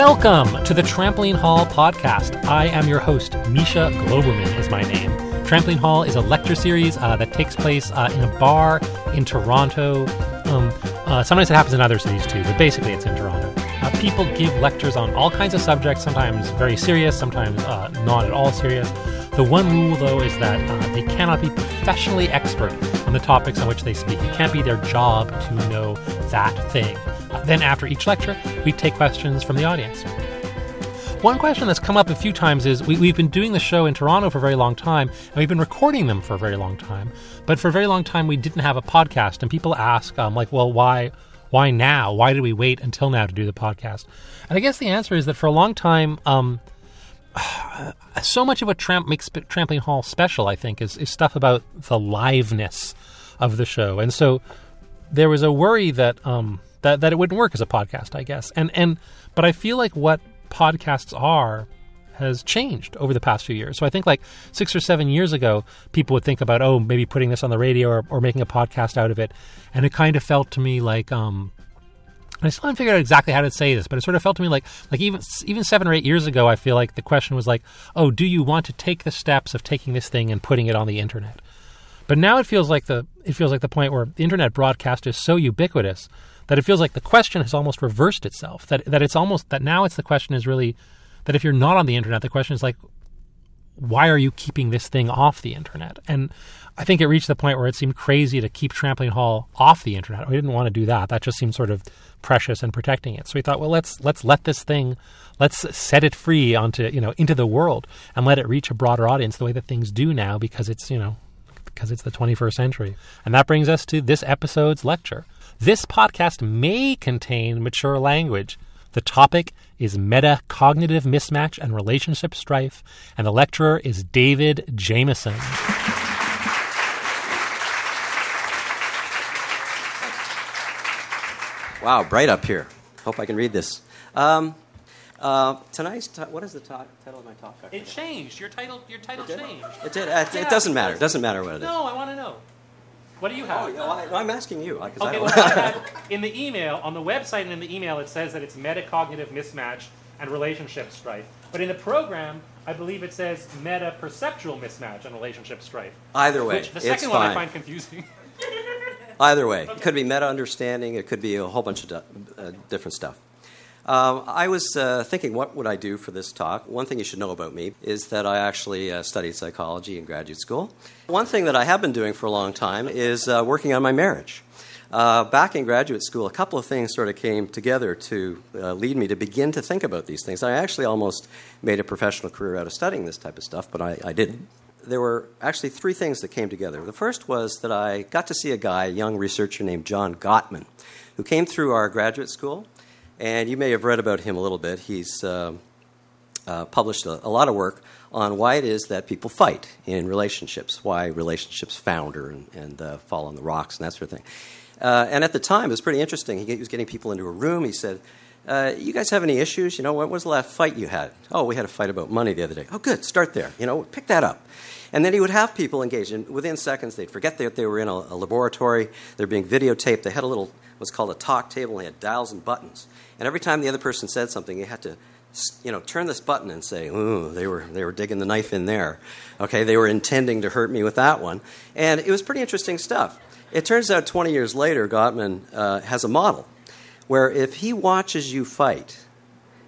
Welcome to the Trampoline Hall podcast. I am your host, Misha Glouberman is my name. Trampoline Hall is a lecture series uh, that takes place uh, in a bar in Toronto. Um, uh, sometimes it happens in other cities too, but basically it's in Toronto. Uh, people give lectures on all kinds of subjects, sometimes very serious, sometimes uh, not at all serious. The one rule, though, is that uh, they cannot be professionally expert on the topics on which they speak. It can't be their job to know that thing. Then, after each lecture, we take questions from the audience. One question that's come up a few times is we, we've been doing the show in Toronto for a very long time, and we've been recording them for a very long time. But for a very long time, we didn't have a podcast, and people ask, um, like, well, why, why now? Why did we wait until now to do the podcast? And I guess the answer is that for a long time, um, so much of what Tramp makes Trampoline Hall special, I think, is, is stuff about the liveness of the show, and so there was a worry that um, that that it wouldn't work as a podcast, I guess, and and but I feel like what podcasts are has changed over the past few years. So I think like six or seven years ago, people would think about oh maybe putting this on the radio or, or making a podcast out of it, and it kind of felt to me like um, I still haven't figured out exactly how to say this, but it sort of felt to me like like even even seven or eight years ago, I feel like the question was like, oh, do you want to take the steps of taking this thing and putting it on the internet? But now it feels like the it feels like the point where the internet broadcast is so ubiquitous that it feels like the question has almost reversed itself. That that it's almost that now it's the question is really that if you're not on the internet, the question is like, why are you keeping this thing off the internet? And I think it reached the point where it seemed crazy to keep Trampoline Hall off the internet. We didn't want to do that. That just seemed sort of precious and protecting it. So we thought, well, let's let's let this thing, let's set it free onto you know into the world and let it reach a broader audience the way that things do now because it's you know because it's the 21st century. And that brings us to this episode's lecture. This podcast may contain mature language. The topic is metacognitive mismatch and relationship strife, and the lecturer is David Jameson. Wow, bright up here. Hope I can read this. Um, uh, tonight's t- what is the to- title of my talk? It changed. Your title. Your title changed. It, did, uh, it doesn't matter. It doesn't matter what it is. No, I want to know. What do you have? Oh, I, am asking you. Okay, well, had, in the email, on the website and in the email, it says that it's metacognitive mismatch and relationship strife. But in the program, I believe it says meta perceptual mismatch and relationship strife. Either way, Which the second one I find confusing. Either way, it could be meta understanding. It could be a whole bunch of uh, different stuff. Um, I was uh, thinking, what would I do for this talk? One thing you should know about me is that I actually uh, studied psychology in graduate school. One thing that I have been doing for a long time is uh, working on my marriage. Uh, back in graduate school, a couple of things sort of came together to uh, lead me to begin to think about these things. I actually almost made a professional career out of studying this type of stuff, but I, I didn't. There were actually three things that came together. The first was that I got to see a guy, a young researcher named John Gottman, who came through our graduate school, and you may have read about him a little bit. He's uh, uh, published a, a lot of work on why it is that people fight in relationships, why relationships founder and, and uh, fall on the rocks and that sort of thing. Uh, and at the time, it was pretty interesting. He, was getting people into a room. He said, uh, "You guys have any issues? You know, what was the last fight you had? Oh, we had a fight about money the other day. Oh, good. Start there. You know, pick that up." And then he would have people engaged, and within seconds, they'd forget that they were in a, a laboratory. They're being videotaped. They had a little what's called a talk table. And had dials and buttons. And every time the other person said something, you had to you know, turn this button and say, ooh, they were, they were digging the knife in there. Okay, they were intending to hurt me with that one. And it was pretty interesting stuff. It turns out 20 years later, Gottman uh, has a model where if he watches you fight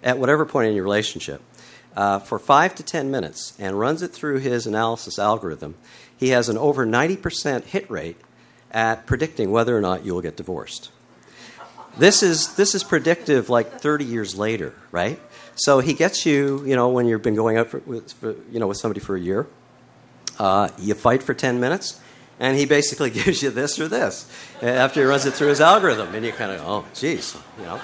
at whatever point in your relationship uh, for five to 10 minutes and runs it through his analysis algorithm, he has an over 90% hit rate at predicting whether or not you will get divorced. This is, this is predictive like 30 years later, right? So he gets you, you know, when you've been going out for, with, for, you know, with somebody for a year. Uh, you fight for 10 minutes, and he basically gives you this or this after he runs it through his algorithm. And you kind of oh, geez, you know.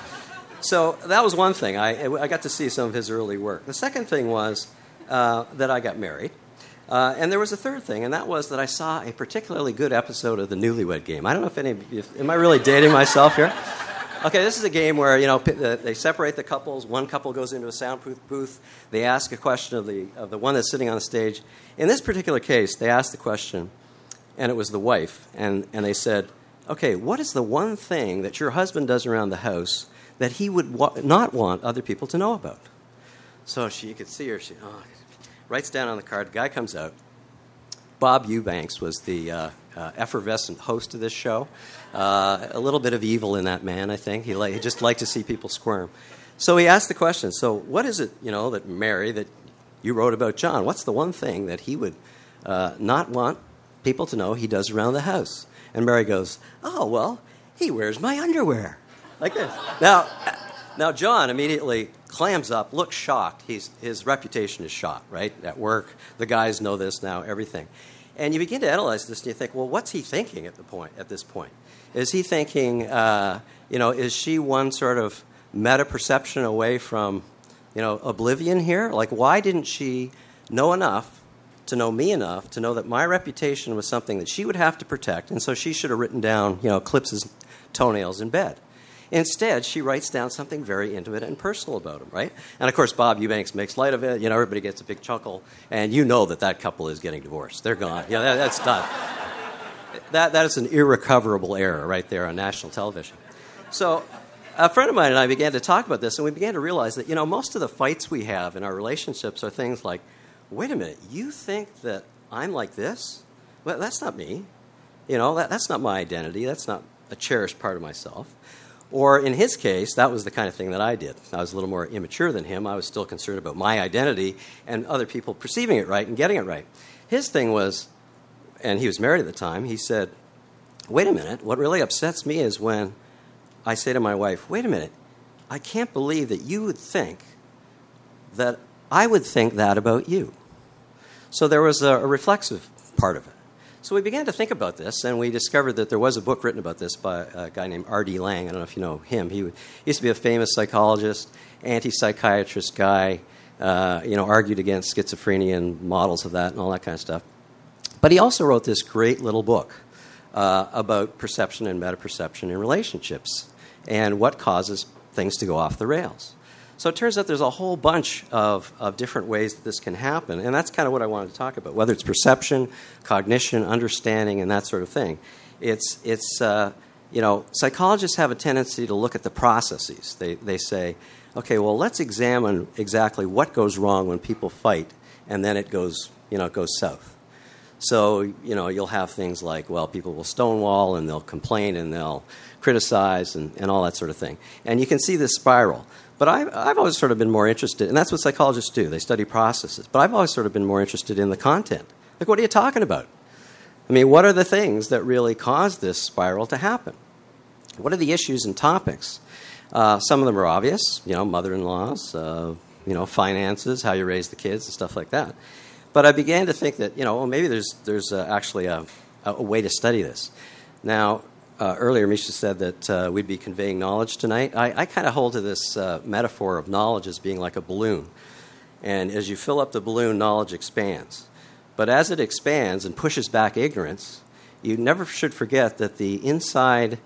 So that was one thing. I, I got to see some of his early work. The second thing was uh, that I got married. Uh, and there was a third thing, and that was that I saw a particularly good episode of the Newlywed Game. I don't know if any you, am I really dating myself here? Okay, this is a game where you know they separate the couples. One couple goes into a soundproof booth. They ask a question of the of the one that's sitting on the stage. In this particular case, they asked the question, and it was the wife, and and they said, "Okay, what is the one thing that your husband does around the house that he would wa- not want other people to know about?" So she you could see her. She oh, writes down on the card. The guy comes out. Bob Eubanks was the uh, uh, effervescent host of this show. Uh, a little bit of evil in that man, I think. He, li- he just liked to see people squirm. So he asked the question So, what is it, you know, that Mary, that you wrote about John? What's the one thing that he would uh, not want people to know he does around the house? And Mary goes, Oh, well, he wears my underwear. Like this. Now, now John immediately clams up, looks shocked. He's, his reputation is shot, right? At work, the guys know this now, everything. And you begin to analyze this, and you think, well, what's he thinking at the point? At this point, is he thinking, uh, you know, is she one sort of meta perception away from, you know, oblivion here? Like, why didn't she know enough to know me enough to know that my reputation was something that she would have to protect, and so she should have written down, you know, clips his toenails in bed. Instead, she writes down something very intimate and personal about him, right? And of course, Bob Eubanks makes light of it. You know, everybody gets a big chuckle, and you know that that couple is getting divorced. They're gone. Yeah, that, that's done. That, that is an irrecoverable error right there on national television. So, a friend of mine and I began to talk about this, and we began to realize that, you know, most of the fights we have in our relationships are things like, wait a minute, you think that I'm like this? Well, that's not me. You know, that, that's not my identity. That's not a cherished part of myself. Or in his case, that was the kind of thing that I did. I was a little more immature than him. I was still concerned about my identity and other people perceiving it right and getting it right. His thing was, and he was married at the time, he said, Wait a minute, what really upsets me is when I say to my wife, Wait a minute, I can't believe that you would think that I would think that about you. So there was a, a reflexive part of it. So we began to think about this, and we discovered that there was a book written about this by a guy named R.D. Laing. I don't know if you know him. He used to be a famous psychologist, anti-psychiatrist guy. Uh, you know, argued against schizophrenia and models of that and all that kind of stuff. But he also wrote this great little book uh, about perception and metaperception in relationships and what causes things to go off the rails. So it turns out there's a whole bunch of, of different ways that this can happen, and that's kind of what I wanted to talk about, whether it's perception, cognition, understanding, and that sort of thing. It's, it's uh, you know, psychologists have a tendency to look at the processes. They, they say, okay, well, let's examine exactly what goes wrong when people fight, and then it goes, you know, it goes south. So, you know, you'll have things like, well, people will stonewall and they'll complain and they'll criticize and, and all that sort of thing. And you can see this spiral. But I've, I've always sort of been more interested, and that's what psychologists do. They study processes. But I've always sort of been more interested in the content. Like, what are you talking about? I mean, what are the things that really cause this spiral to happen? What are the issues and topics? Uh, some of them are obvious, you know, mother in laws, uh, you know, finances, how you raise the kids, and stuff like that. But I began to think that, you know, well, maybe there's, there's uh, actually a, a way to study this. Now, uh, earlier, Misha said that uh, we'd be conveying knowledge tonight. I, I kind of hold to this uh, metaphor of knowledge as being like a balloon. And as you fill up the balloon, knowledge expands. But as it expands and pushes back ignorance, you never should forget that the inside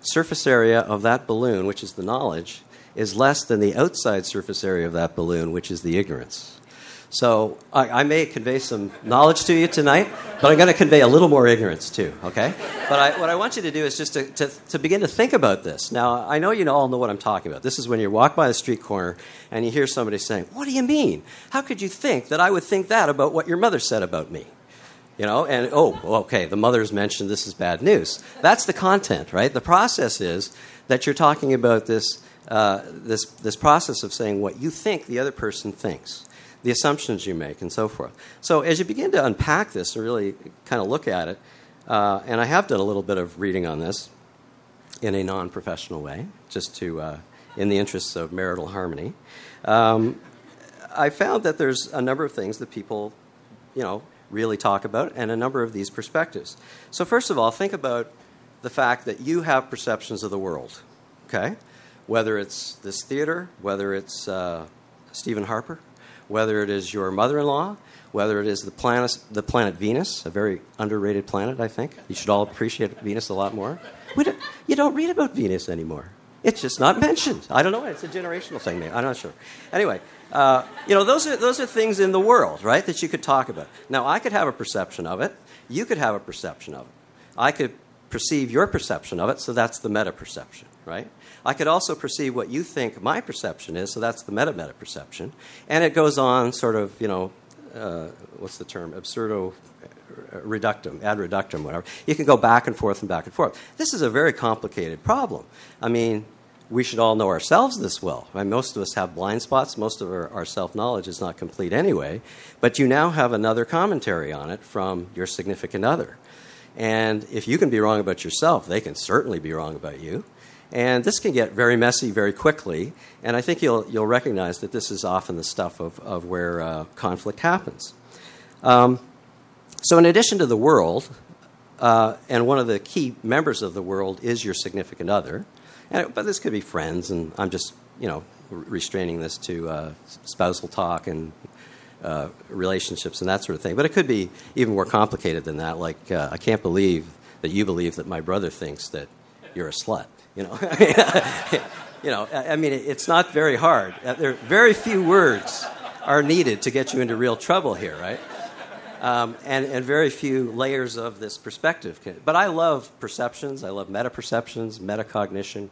surface area of that balloon, which is the knowledge, is less than the outside surface area of that balloon, which is the ignorance. So I, I, may convey some knowledge to you tonight, but I'm going to convey a little more ignorance too, okay? But I, what I want you to do is just to, to, to, begin to think about this. Now, I know you all know what I'm talking about. This is when you walk by the street corner and you hear somebody saying, What do you mean? How could you think that I would think that about what your mother said about me? You know, and oh, okay, the mother's mentioned this is bad news. That's the content, right? The process is that you're talking about this, uh, this, this process of saying what you think the other person thinks the assumptions you make, and so forth. So, as you begin to unpack this and really kind of look at it, uh, and I have done a little bit of reading on this in a non professional way, just to, uh, in the interests of marital harmony, um, I found that there's a number of things that people, you know, really talk about, and a number of these perspectives. So, first of all, think about the fact that you have perceptions of the world, okay? Whether it's this theater, whether it's uh, Stephen Harper, whether it is your mother in law, whether it is the planet, the planet Venus, a very underrated planet, I think. You should all appreciate Venus a lot more. Don't, you don't read about Venus anymore. It's just not mentioned. I don't know. It's a generational thing. Maybe. I'm not sure. Anyway, uh, you know, those are, those are things in the world, right, that you could talk about. Now, I could have a perception of it. You could have a perception of it. I could perceive your perception of it, so that's the meta perception, right? I could also perceive what you think my perception is, so that's the meta meta perception. And it goes on sort of, you know, uh, what's the term? Absurdo uh, reductum, ad reductum, whatever. You can go back and forth and back and forth. This is a very complicated problem. I mean, we should all know ourselves this well. Mean, most of us have blind spots. Most of our, our self knowledge is not complete anyway. But you now have another commentary on it from your significant other. And if you can be wrong about yourself, they can certainly be wrong about you. And this can get very messy very quickly. And I think you'll, you'll recognize that this is often the stuff of, of where uh, conflict happens. Um, so, in addition to the world, uh, and one of the key members of the world is your significant other, and, but this could be friends, and I'm just, you know, restraining this to uh, spousal talk and uh, relationships and that sort of thing. But it could be even more complicated than that. Like, uh, I can't believe that you believe that my brother thinks that you're a slut. You know, you know. I mean, it's not very hard. Uh, there very few words are needed to get you into real trouble here, right? Um, and, and very few layers of this perspective. But I love perceptions. I love meta perceptions, metacognition.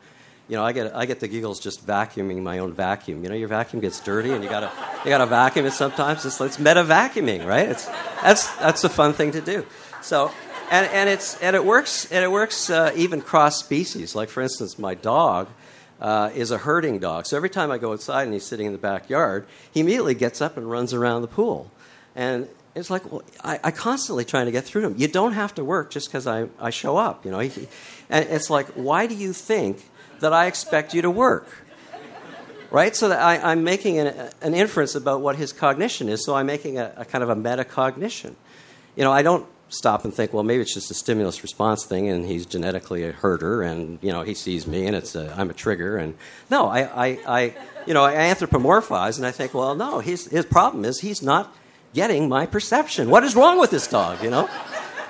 You know, I get I get the giggles just vacuuming my own vacuum. You know, your vacuum gets dirty, and you gotta you gotta vacuum it sometimes. It's, it's meta vacuuming, right? It's that's that's a fun thing to do. So and, and, it's, and it works, and it works uh, even cross species. Like, for instance, my dog uh, is a herding dog. So every time I go outside and he's sitting in the backyard, he immediately gets up and runs around the pool. And it's like, well, I, I constantly trying to get through to him. You don't have to work just because I, I show up. You know, he, and it's like, why do you think that I expect you to work? Right? So that I, am making an, an, inference about what his cognition is. So I'm making a, a kind of a metacognition. You know, I don't stop and think, well, maybe it's just a stimulus response thing, and he's genetically a herder, and you know he sees me, and it's a, I'm a trigger, and no, I, I, I, you know, I anthropomorphize, and I think, well, no, his his problem is he's not getting my perception. What is wrong with this dog? You know,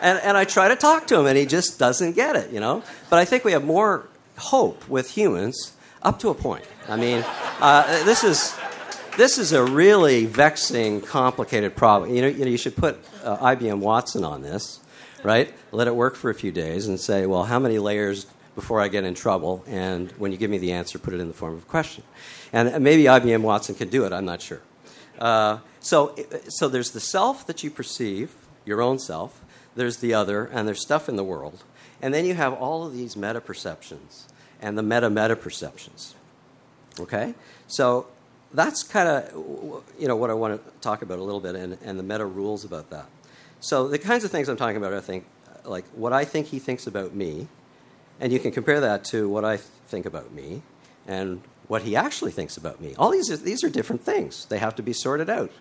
and and I try to talk to him, and he just doesn't get it. You know, but I think we have more hope with humans up to a point. I mean, uh, this is this is a really vexing, complicated problem. You know, you, know, you should put uh, IBM Watson on this, right? Let it work for a few days and say, well, how many layers before I get in trouble? And when you give me the answer, put it in the form of a question. And maybe IBM Watson can do it. I'm not sure. Uh, so, so there's the self that you perceive, your own self. There's the other, and there's stuff in the world. And then you have all of these meta perceptions and the meta meta perceptions. Okay? So that's kind of you know what I want to talk about a little bit, and, and the meta rules about that. So the kinds of things I'm talking about, I think, like what I think he thinks about me, and you can compare that to what I think about me, and what he actually thinks about me. All these are, these are different things. They have to be sorted out,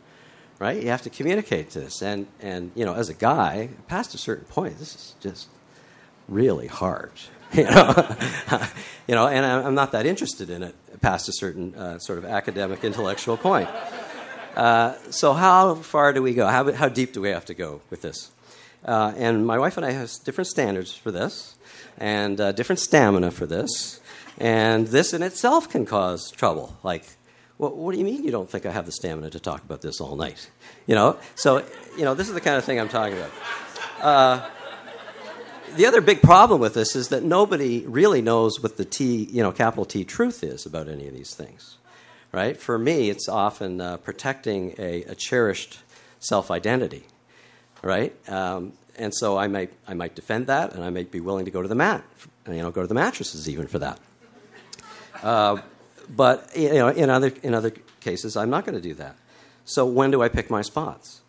right? You have to communicate this, and and you know, as a guy, past a certain point, this is just really hard. You know, you know, and I'm not that interested in it past a certain uh, sort of academic intellectual point. Uh, so how far do we go? How, how deep do we have to go with this? Uh, and my wife and I have different standards for this, and uh, different stamina for this, and this in itself can cause trouble. Like, well, what do you mean you don't think I have the stamina to talk about this all night? You know, so you know, this is the kind of thing I'm talking about. The other big problem with this is that nobody really knows what the T, you know, capital T truth is about any of these things, right? For me, it's often uh, protecting a, a, cherished self identity, right? Um, and so I might, I might defend that, and I might be willing to go to the mat, you know, go to the mattresses even for that. Uh, but you know, in other in other cases, I'm not going to do that. So when do I pick my spots?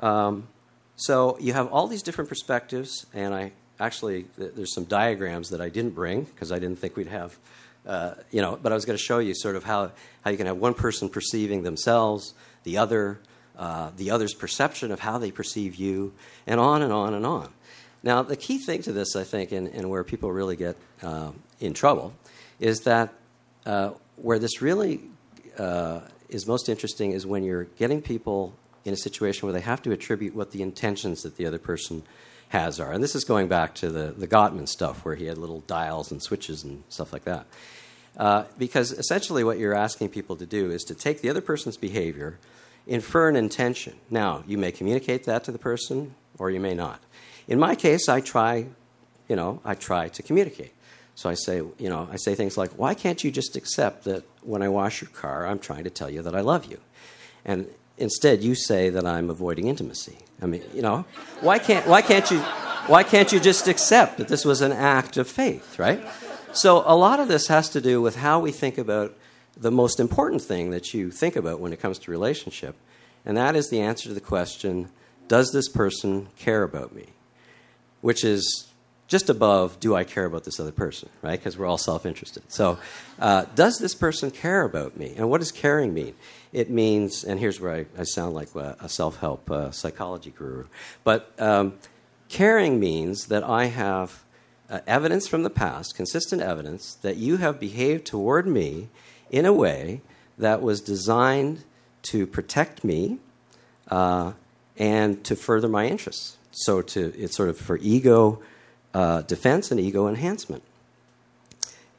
Um, so you have all these different perspectives, and I actually there's some diagrams that I didn't bring because I didn't think we'd have, uh, you know. But I was going to show you sort of how how you can have one person perceiving themselves, the other, uh, the other's perception of how they perceive you, and on and on and on. Now, the key thing to this, I think, and, and where people really get uh, in trouble, is that uh, where this really uh, is most interesting is when you're getting people in a situation where they have to attribute what the intentions that the other person has are. And this is going back to the, the Gottman stuff where he had little dials and switches and stuff like that. Uh, because essentially, what you're asking people to do is to take the other person's behavior, infer an intention. Now, you may communicate that to the person, or you may not. In my case, I try, you know, I try to communicate. So I say, you know, I say things like, "Why can't you just accept that when I wash your car, I'm trying to tell you that I love you?" And instead, you say that I'm avoiding intimacy. I mean, you know, why can't why can't you why can't you just accept that this was an act of faith, right? So a lot of this has to do with how we think about the most important thing that you think about when it comes to relationship, and that is the answer to the question, does this person care about me? Which is just above, do I care about this other person, right? Because we're all self interested. So, uh, does this person care about me? And what does caring mean? It means, and here's where I, I sound like a self help uh, psychology guru, but um, caring means that I have uh, evidence from the past, consistent evidence, that you have behaved toward me in a way that was designed to protect me uh, and to further my interests. So, to, it's sort of for ego uh, defense and ego enhancement.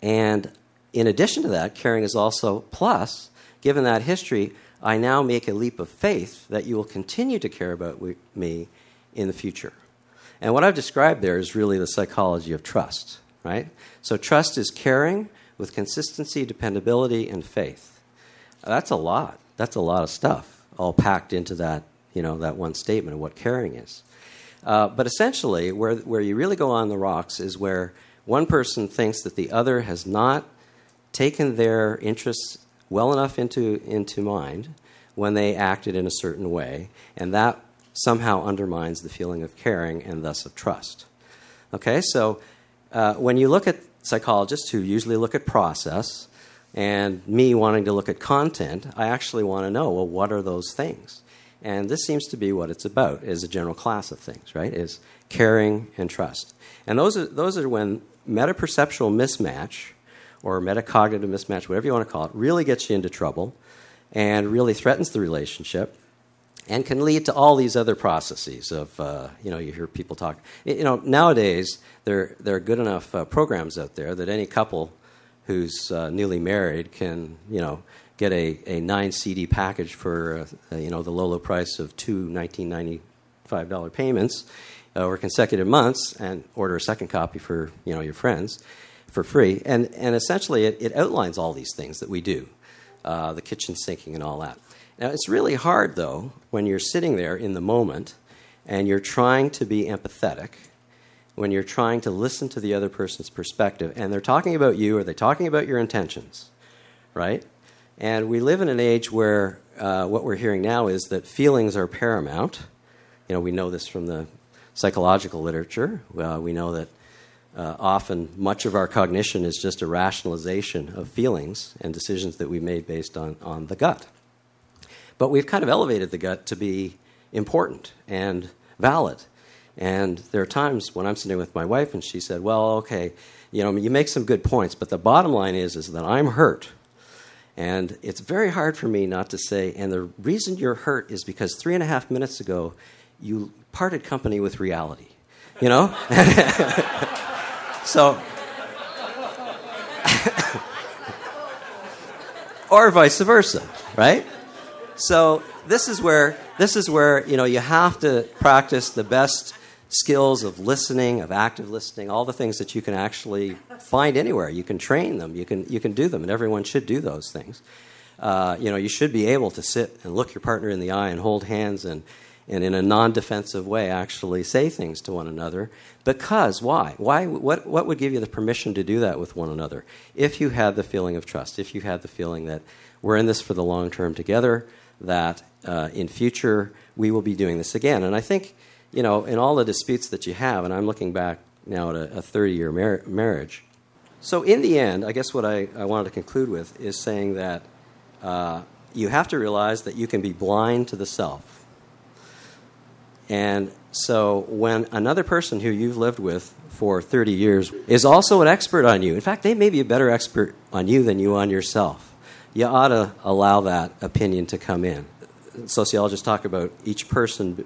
And in addition to that, caring is also plus, given that history, I now make a leap of faith that you will continue to care about me in the future. And what I've described there is really the psychology of trust, right? So trust is caring with consistency, dependability, and faith. That's a lot. That's a lot of stuff all packed into that, you know, that one statement of what caring is. Uh, but essentially, where, where you really go on the rocks is where one person thinks that the other has not taken their interests well enough into, into mind when they acted in a certain way, and that somehow undermines the feeling of caring and thus of trust. Okay, so uh, when you look at psychologists who usually look at process, and me wanting to look at content, I actually want to know well, what are those things? And this seems to be what it's about, is a general class of things, right? Is caring and trust. And those are, those are when metaperceptual mismatch or metacognitive mismatch, whatever you want to call it, really gets you into trouble and really threatens the relationship and can lead to all these other processes of, uh, you know, you hear people talk. You know, nowadays, there, there are good enough uh, programs out there that any couple who's uh, newly married can, you know, get a, a nine CD package for uh, you know the low low price of two $1995 payments uh, over consecutive months and order a second copy for you know your friends for free. And and essentially it, it outlines all these things that we do uh, the kitchen sinking and all that. Now it's really hard though when you're sitting there in the moment and you're trying to be empathetic when you're trying to listen to the other person's perspective and they're talking about you or they're talking about your intentions right and we live in an age where uh, what we're hearing now is that feelings are paramount. You know, we know this from the psychological literature. Uh, we know that uh, often much of our cognition is just a rationalization of feelings and decisions that we made based on, on the gut. But we've kind of elevated the gut to be important and valid. And there are times when I'm sitting with my wife and she said, Well, okay, you know, you make some good points, but the bottom line is, is that I'm hurt and it's very hard for me not to say, and the reason you're hurt is because three and a half minutes ago, you parted company with reality. You know? so, or vice versa. right? So this is where this is where you know you have to practice the best skills of listening, of active listening, all the things that you can actually find anywhere. You can train them. You can you can do them, and everyone should do those things. Uh, you know, you should be able to sit and look your partner in the eye and hold hands and and in a non-defensive way actually say things to one another because why why what, what would give you the permission to do that with one another if you had the feeling of trust if you had the feeling that we're in this for the long term together that uh, in future we will be doing this again and i think you know in all the disputes that you have and i'm looking back now at a, a 30 year mar- marriage. So in the end i guess what I, I wanted to conclude with is saying that uh, you have to realize that you can be blind to the self. And so when another person who you've lived with for 30 years is also an expert on you, in fact, they may be a better expert on you than you on yourself, you ought to allow that opinion to come in. Sociologists talk about each person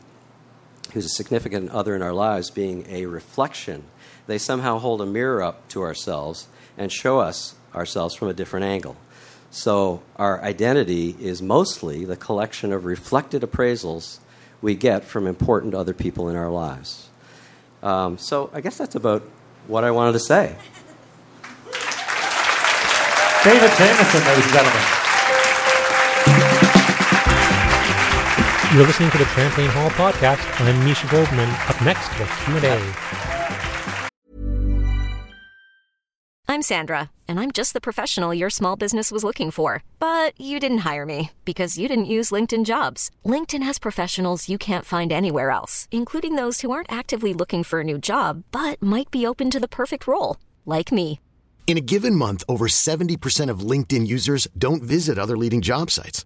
who's a significant other in our lives being a reflection. They somehow hold a mirror up to ourselves and show us ourselves from a different angle. So our identity is mostly the collection of reflected appraisals we get from important other people in our lives. Um, so I guess that's about what I wanted to say. David Jameson, ladies and gentlemen. You're listening to the Trampoline Hall podcast. I'm Misha Goldman. Up next, the Q&A. I'm Sandra, and I'm just the professional your small business was looking for. But you didn't hire me because you didn't use LinkedIn jobs. LinkedIn has professionals you can't find anywhere else, including those who aren't actively looking for a new job but might be open to the perfect role, like me. In a given month, over 70% of LinkedIn users don't visit other leading job sites.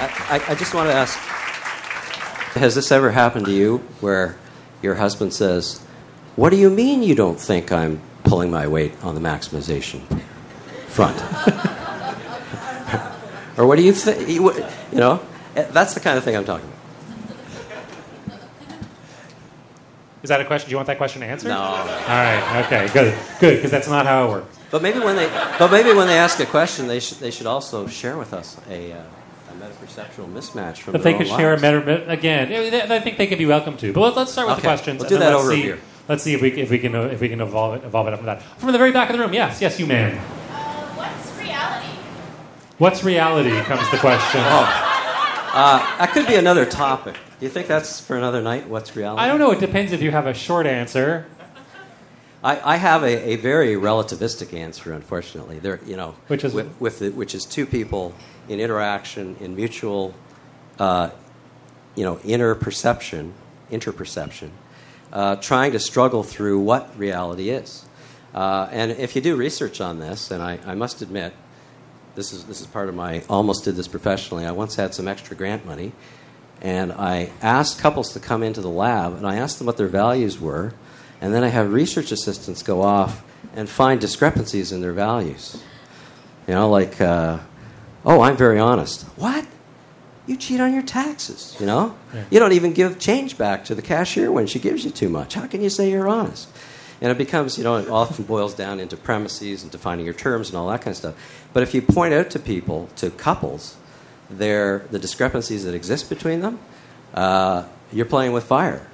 I, I, I just want to ask Has this ever happened to you where your husband says, What do you mean you don't think I'm pulling my weight on the maximization front? or what do you think? You know, eh, that's the kind of thing I'm talking about. Is that a question? Do you want that question answered? No. All right. Okay. Good. Good. Because that's not how it works. But maybe when they, but maybe when they ask a question, they should, they should also share with us a, uh, a metaperceptual mismatch from If their they could own share a lives. meta, again, I think they could be welcome to. But let- let's start with the questions. We'll do then that let's over a see, beer. Let's see if we if we can uh, if we can evolve it evolve it up from that. From the very back of the room. Yes. Yes, you man. What's reality? What's reality? Comes the question. Uh, that could be another topic. Do you think that's for another night? What's reality? I don't know. It depends if you have a short answer. I, I have a, a very relativistic answer, unfortunately. There, you know, Which is- with, with the, which is two people in interaction, in mutual, uh, you know, inner perception, interperception, uh, trying to struggle through what reality is. Uh, and if you do research on this, and I, I must admit, this is this is part of my almost did this professionally. I once had some extra grant money, and I asked couples to come into the lab, and I asked them what their values were, and then I have research assistants go off and find discrepancies in their values. You know, like, uh, oh, I'm very honest. What? You cheat on your taxes. You know, you don't even give change back to the cashier when she gives you too much. How can you say you're honest? And it becomes, you know, it often boils down into premises and defining your terms and all that kind of stuff. But if you point out to people, to couples, their, the discrepancies that exist between them, uh, you're playing with fire.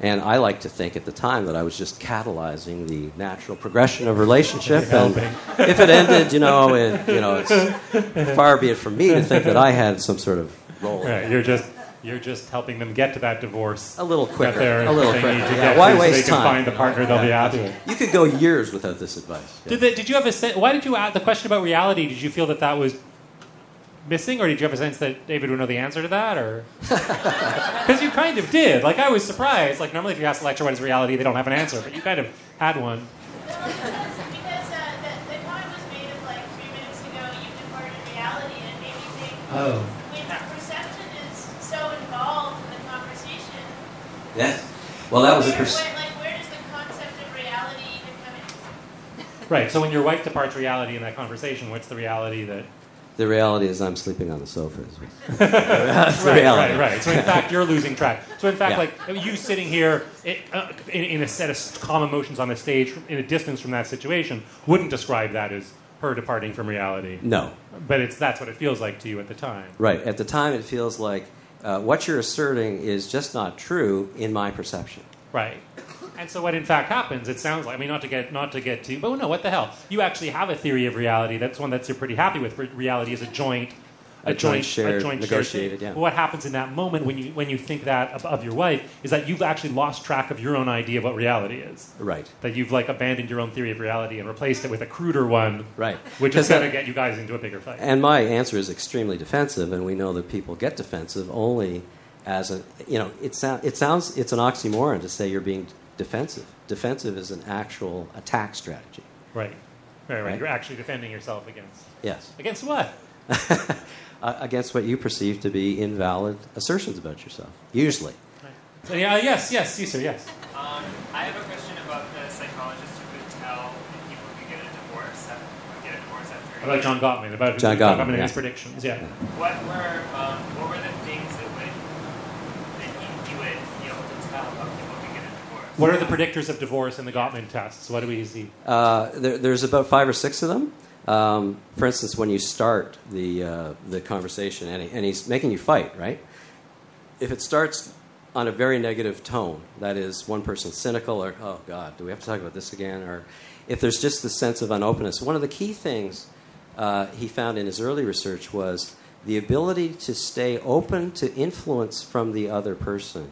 And I like to think at the time that I was just catalyzing the natural progression of relationship. and if it ended, you know, it, you know, it's far be it from me to think that I had some sort of role. in it. Right, you're just you're just helping them get to that divorce A little that quicker. they're- A little quicker. Yeah, get why to so waste they can time? find the partner they'll be Yeah. happy with. You could go years without this advice. Yeah. Did, they, did you have a why did you ask the question about reality? Did you feel that that was missing, or did you have a sense that David would know the answer to that, or because you kind of did? Like I was surprised. Like normally, if you ask a lecturer what is reality, they don't have an answer, but you kind of had one. Because uh, the, the was made of like three minutes ago, you departed reality, and it made me think Oh. when perception is so involved in the conversation, Yes. Well, that was a where, pers- where, like, where does the concept of reality even come in? Right. So when your wife departs reality in that conversation, what's the reality that? The reality is I'm sleeping on the sofa. Right, That's the right, reality. right. So in fact, you're losing track. So in fact, Yeah. like you sitting here it, uh, in, in a set of calm emotions on the stage, in a distance from that situation, wouldn't describe that as her departing from reality. No. But it's that's what it feels like to you at the time. Right. At the time, it feels like uh, what you're asserting is just not true in my perception. Right. And so what in fact happens, it sounds like I mean not to get not to get too but no, what the hell? You actually have a theory of reality. That's one that you're pretty happy with. Re- Reality is a joint A joint shared- a joint negotiated, yeah. But what happens in that moment when you when you think that of, of your wife is that you've actually lost track of your own idea of what reality is. Right. That you've like abandoned your own theory of reality and replaced it with a cruder one. Right. Which is going to get you guys into a bigger fight. And my answer is extremely defensive, and we know that people get defensive only as a you know it, sou- it sounds it's an oxymoron to say you're being defensive. Defensive is an actual attack strategy. right. Right, right. Right. You're actually defending yourself against Yes. against what? Uh, against what you perceive to be invalid assertions about yourself. Usually. So, yeah, yes, yes, Caesar, yes. Um, I have a question about the psychologist who could tell if people could get a divorce after, get a divorce after. About John Gottman, about John Gottman, and yeah. his predictions, yeah. What were um, what were the things that would that you, you would be able to tell about people who get a divorce? What are the predictors of divorce in the Gottman tests? What do we see? Uh, there, there's about five or six of them. Um, for instance, when you start the, uh, the conversation and, he, and he's making you fight, right? If it starts on a very negative tone, that is, one person cynical or, oh God, do we have to talk about this again? Or if there's just the sense of unopenness. One of the key things uh, he found in his early research was the ability to stay open to influence from the other person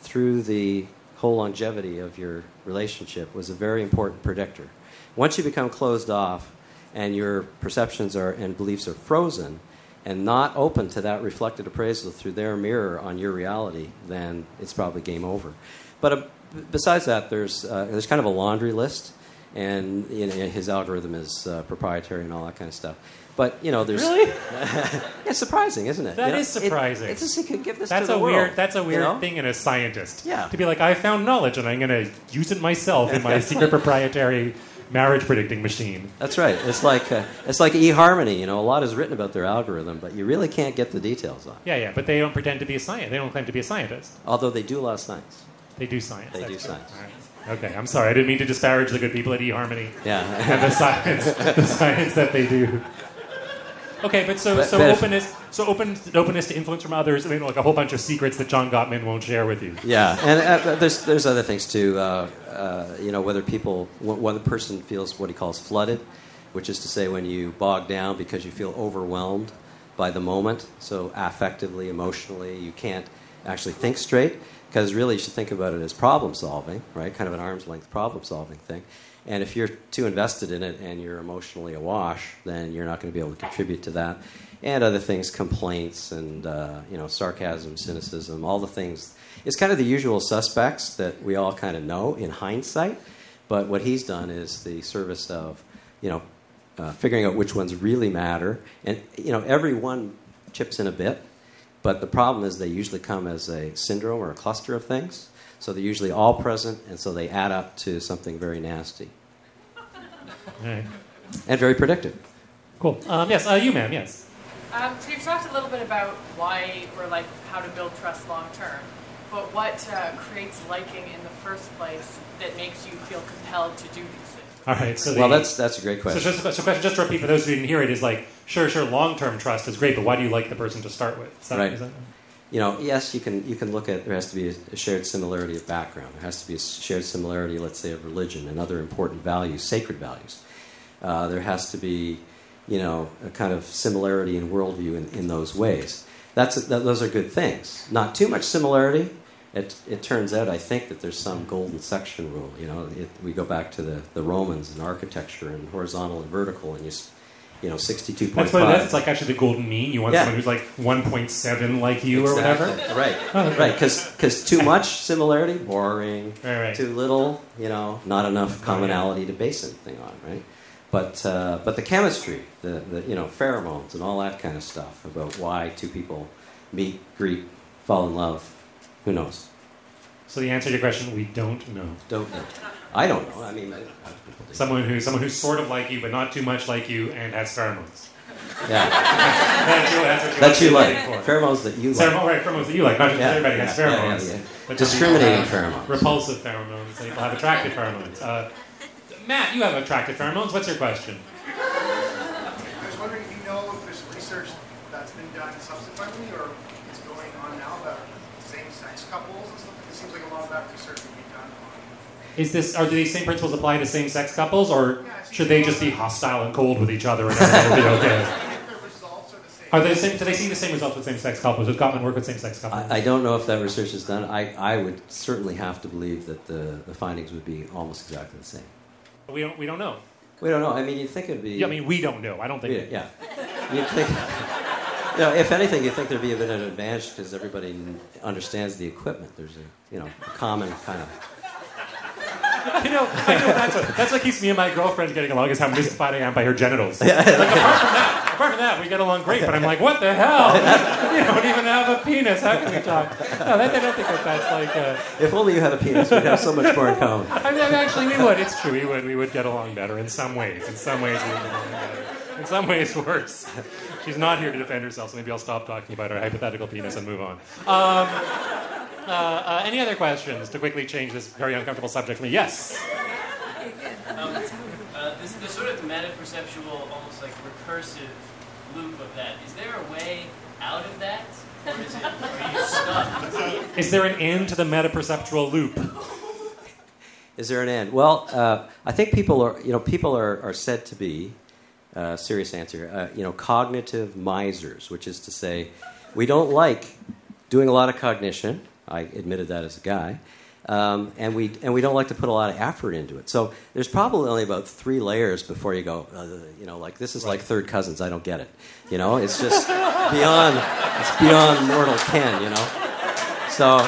through the whole longevity of your relationship was a very important predictor. Once you become closed off and your perceptions are and beliefs are frozen and not open to that reflected appraisal through their mirror on your reality, then it's probably game over. But uh, besides that, there's uh, there's kind of a laundry list, and you know, his algorithm is uh, proprietary and all that kind of stuff. But you know, there's Really? it's surprising, isn't it? That You know, is it- surprising. it's just you could give this That's to a the world. weird. That's a you weird know? thing in a scientist. Yeah. To be like, I found knowledge and I'm going to use it myself in my secret proprietary marriage predicting machine. That's right. It's like uh, it's like eHarmony. You know, a lot is written about their algorithm, but you really can't get the details on. it. Yeah, yeah. But they don't pretend to be a scientist. They don't claim to be a scientist. Although they do a lot of science. They do science. They do good. science. Okay, I'm sorry. I didn't mean to disparage the good people at eHarmony Yeah. and the science, the science that they do. Okay, but so so openness, so open openness to influence from others. I mean, like a whole bunch of secrets that John Gottman won't share with you. yeah, and uh, there's there's other things too. Uh, uh, you know, whether people when the person feels what he calls flooded, which is to say when you bog down because you feel overwhelmed by the moment, so affectively, emotionally, you can't actually think straight. Because really, you should think about it as problem solving, right? Kind of an arm's length problem solving thing. And if you're too invested in it and you're emotionally awash, then you're not going to be able to contribute to that. And other things, complaints and uh, you know sarcasm, cynicism, all the things. It's kind of the usual suspects that we all kind of know in hindsight. But what he's done is the service of you know uh, figuring out which ones really matter. And you know every one chips in a bit. But the problem is they usually come as a syndrome or a cluster of things. So they're usually all present, and so they add up to something very nasty right. and very predictive. Cool. Um, yes, uh, you, ma'am. Yes. Um, so you've talked a little bit about why or like how to build trust long term, but what uh, creates liking in the first place that makes you feel compelled to do these things? All right. So Well, the- that's that's a great So question. just, so question, just to repeat for those who didn't hear it, is like, sure, sure, long-term trust is great, but why do you like the person to start with? Is that- Right. is that- you know, yes, you can you can look at there has to be a, a shared similarity of background. There has to be a shared similarity, let's say, of religion and other important values, sacred values. Uh, there has to be, you know, a kind of similarity in worldview in, in those ways. That's that, those are good things. Not too much similarity. It, it turns out, I think, that there's some golden section rule. You know, it, we go back to the, the Romans and architecture and horizontal and vertical, and you you know, 62.5. That's what it is. It's like actually the golden mean. You want Yeah. someone who's like 1.7 like you or whatever. Right, Oh, okay. right. Because too much similarity, boring. Right, right. Too little, you know, not enough commonality to base anything on, right? But uh, but the chemistry, the, the you know pheromones and all that kind of stuff about why two people meet, greet, fall in love, who knows? So the answer to your question, we don't know. Don't know. I don't know. I mean, I. Someone who someone who's sort of like you, but not too much like you, and has pheromones. yeah, That's, you, that's you that you like. Pheromones that you like. Pheromone, right, pheromones that you like. Not just Yeah, everybody yeah, has pheromones. yeah, yeah. But Discriminating pheromones. Repulsive pheromones. People have attractive pheromones. Uh, Matt, you have attractive pheromones. What's your question? I was wondering if you know if there's research that's been done subsequently or is going on now about same-sex couples and stuff. It seems like a lot of that research would be done on. Is this are do these same principles apply to same-sex couples, or should they just be hostile and cold with each other and everything will be okay? If the results are. Are they the same? Do they see the same results with same-sex couples? Does Gottman work with same-sex couples? I, I don't know if that research is done. I, I would certainly have to believe that the, the findings would be almost exactly the same. We don't. We don't know. We don't know. I mean, you'd think it'd be. Yeah, I mean, we don't know. I don't think. Yeah, yeah. You'd think. You know, if anything, you'd think there'd be a bit of an advantage because everybody understands the equipment. There's a you know a common kind of. You know, I know that's what, that's what keeps me and my girlfriend getting along is how mystified I am by her genitals. Like, apart from that, apart from that, we get along great. But I'm like, what the hell? You don't even have a penis. How can we talk? No, that, I don't think that that's like. Uh, If only you had a penis, we'd have so much more in common. I mean, actually, we would. It's true. We would. We would get along better in some ways. In some ways, we would get along better. In some ways, worse. She's not here to defend herself, so maybe I'll stop talking about her hypothetical penis and move on. Um, uh, uh, any other questions to quickly change this very uncomfortable subject for me? Yes. Um, uh, this, this sort of meta-perceptual, almost like recursive loop of that. Is there a way out of that, or is it are you stuck? Is there an end to the meta-perceptual loop? Is there an end? Well, uh, I think people are you know people are, are said to be. Uh, serious answer. Uh, you know, cognitive misers, which is to say, we don't like doing a lot of cognition. I admitted that as a guy. Um, and we and we don't like to put a lot of effort into it. So there's probably only about three layers before you go. Uh, you know, like this is like third cousins. I don't get it. You know, it's just beyond. It's beyond mortal ken. You know. So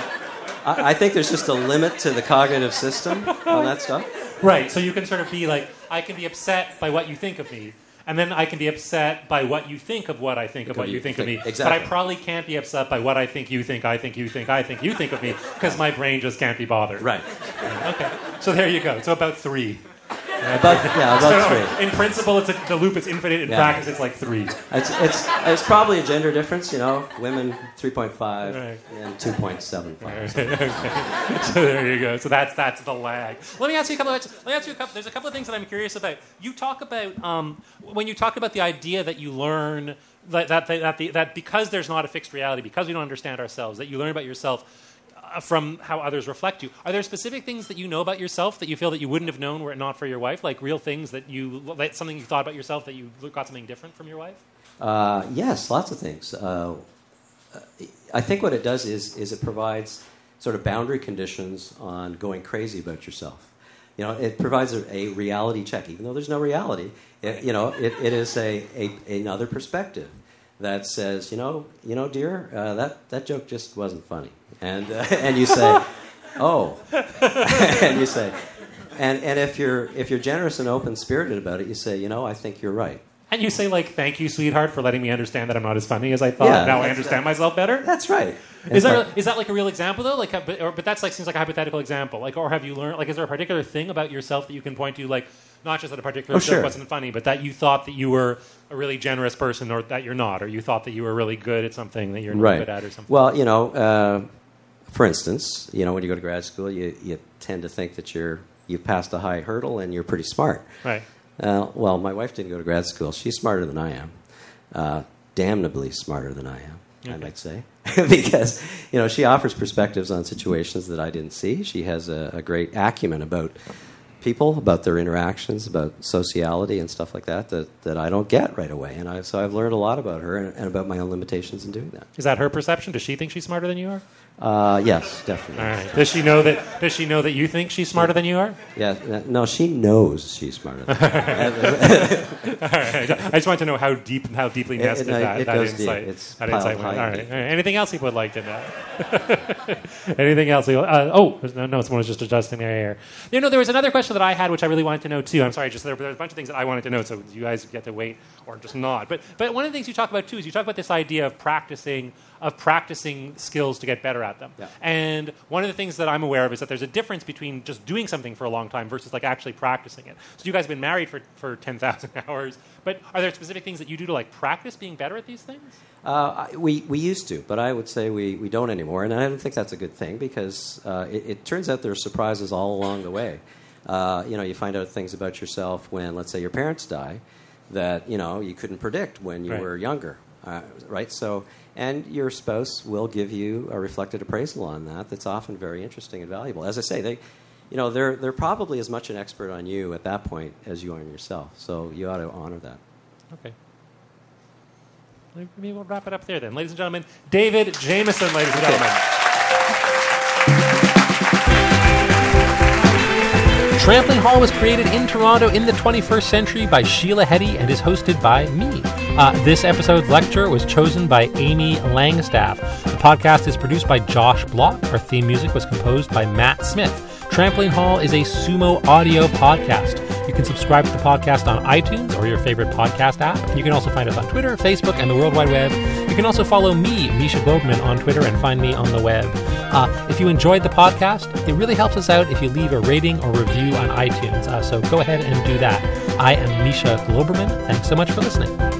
I, I think there's just a limit to the cognitive system on that stuff. Right. So you can sort of be like, I can be upset by what you think of me, and then I can be upset by what you think of what I think of what you think of me. But I probably can't be upset by what I think you think, I think you think, I think you think of me, because my brain just can't be bothered. Right. Okay. So there you go. So about three. About yeah, about So three. in principle, it's a, the loop is infinite. In Yeah. practice, it's like three. It's, it's, it's probably a gender difference, you know. Women 3.5 Right. and 2.75. okay. So there you go. So that's that's the lag. Let me ask you a couple. Of, let me ask you a couple. There's a couple of things that I'm curious about. You talk about um, when you talk about the idea that you learn that that that, the, that because there's not a fixed reality, because we don't understand ourselves, that you learn about yourself. Uh, from how others reflect you, are there specific things that you know about yourself that you feel that you wouldn't have known were it not for your wife? Like real things that you, like something you thought about yourself that you got something different from your wife? Uh, yes, lots of things. Uh, I think what it does is, is it provides sort of boundary conditions on going crazy about yourself. You know, it provides a, a reality check, even though there's no reality. It, you know, it, it is a, a another perspective that says, you know, you know, dear, uh, that that joke just wasn't funny, and uh, and you say, oh, and you say, and and if you're if you're generous and open spirited about it, you say, you know, I think you're right. And you say like, "Thank you, sweetheart, for letting me understand that I'm not as funny as I thought. Yeah, now I understand myself better." That's right. Is that like- is that like a real example though? Like, uh, but, or, but that's like seems like a hypothetical example. Like, or have you learned? Like, is there a particular thing about yourself that you can point to? Like, not just that a particular Oh, joke sure. wasn't funny, but that you thought that you were a really generous person, or that you're not, or you thought that you were really good at something that you're not right. good at, or something. Well, you know, uh, for instance, you know, when you go to grad school, you, you tend to think that you're you've passed a high hurdle and you're pretty smart. right. Uh, well, my wife didn't go to grad school. She's smarter than I am, uh, damnably smarter than I am, I might say, because you know she offers perspectives on situations that I didn't see. She has a, a great acumen about people, about their interactions, about sociality and stuff like that that, that I don't get right away. And I, so I've learned a lot about her and, and about my own limitations in doing that. Is that her perception? Does she think she's smarter than you are? Uh, yes, definitely. All right. Does she know that? Does she know that you think she's smarter than you are? Yeah, no, she knows she's smarter. Than. All right. I just want to know how deep, how deeply nested it- that, it that goes deep. insight. It's that insight went. All right. All right. Anything else you would like to know? Anything else? You, uh, oh, no, no, someone was just adjusting their hair. You know, there was another question that I had, which I really wanted to know too. I'm sorry, just there, there was a bunch of things that I wanted to know, so you guys get to wait or just nod. But, but one of the things you talk about too is you talk about this idea of practicing, of practicing skills to get better at them. Yeah. And one of the things that I'm aware of is that there's a difference between just doing something for a long time versus like actually practicing it. So you guys have been married for, for 10,000 hours, but are there specific things that you do to like practice being better at these things? Uh, we, we used to, but I would say we, we don't anymore. And I don't think that's a good thing because uh, it, it turns out there are surprises all along the way. Uh, you know, you find out things about yourself when, let's say, your parents die that, you know, you couldn't predict when you Right. were younger, uh, right? So, and your spouse will give you a reflected appraisal on that that's often very interesting and valuable. As I say, they, you know, they're, they're probably as much an expert on you at that point as you are on yourself. So you ought to honor that. Okay. Maybe we'll wrap it up there then. Ladies and gentlemen, David Jameson, ladies and gentlemen. Trampoline Hall was created in Toronto in the 21st century by Sheila Heti and is hosted by me. Uh, this episode's lecture was chosen by Amy Langstaff. The podcast is produced by Josh Block. Our theme music was composed by Matt Smith. Trampoline Hall is a sumo audio podcast. You can subscribe to the podcast on iTunes or your favorite podcast app. You can also find us on Twitter, Facebook, and the World Wide Web. You can also follow me, Misha Glouberman, on Twitter and find me on the web. Uh, if you enjoyed the podcast, it really helps us out if you leave a rating or review on iTunes. Uh, so go ahead and do that. I am Misha Glouberman. Thanks so much for listening.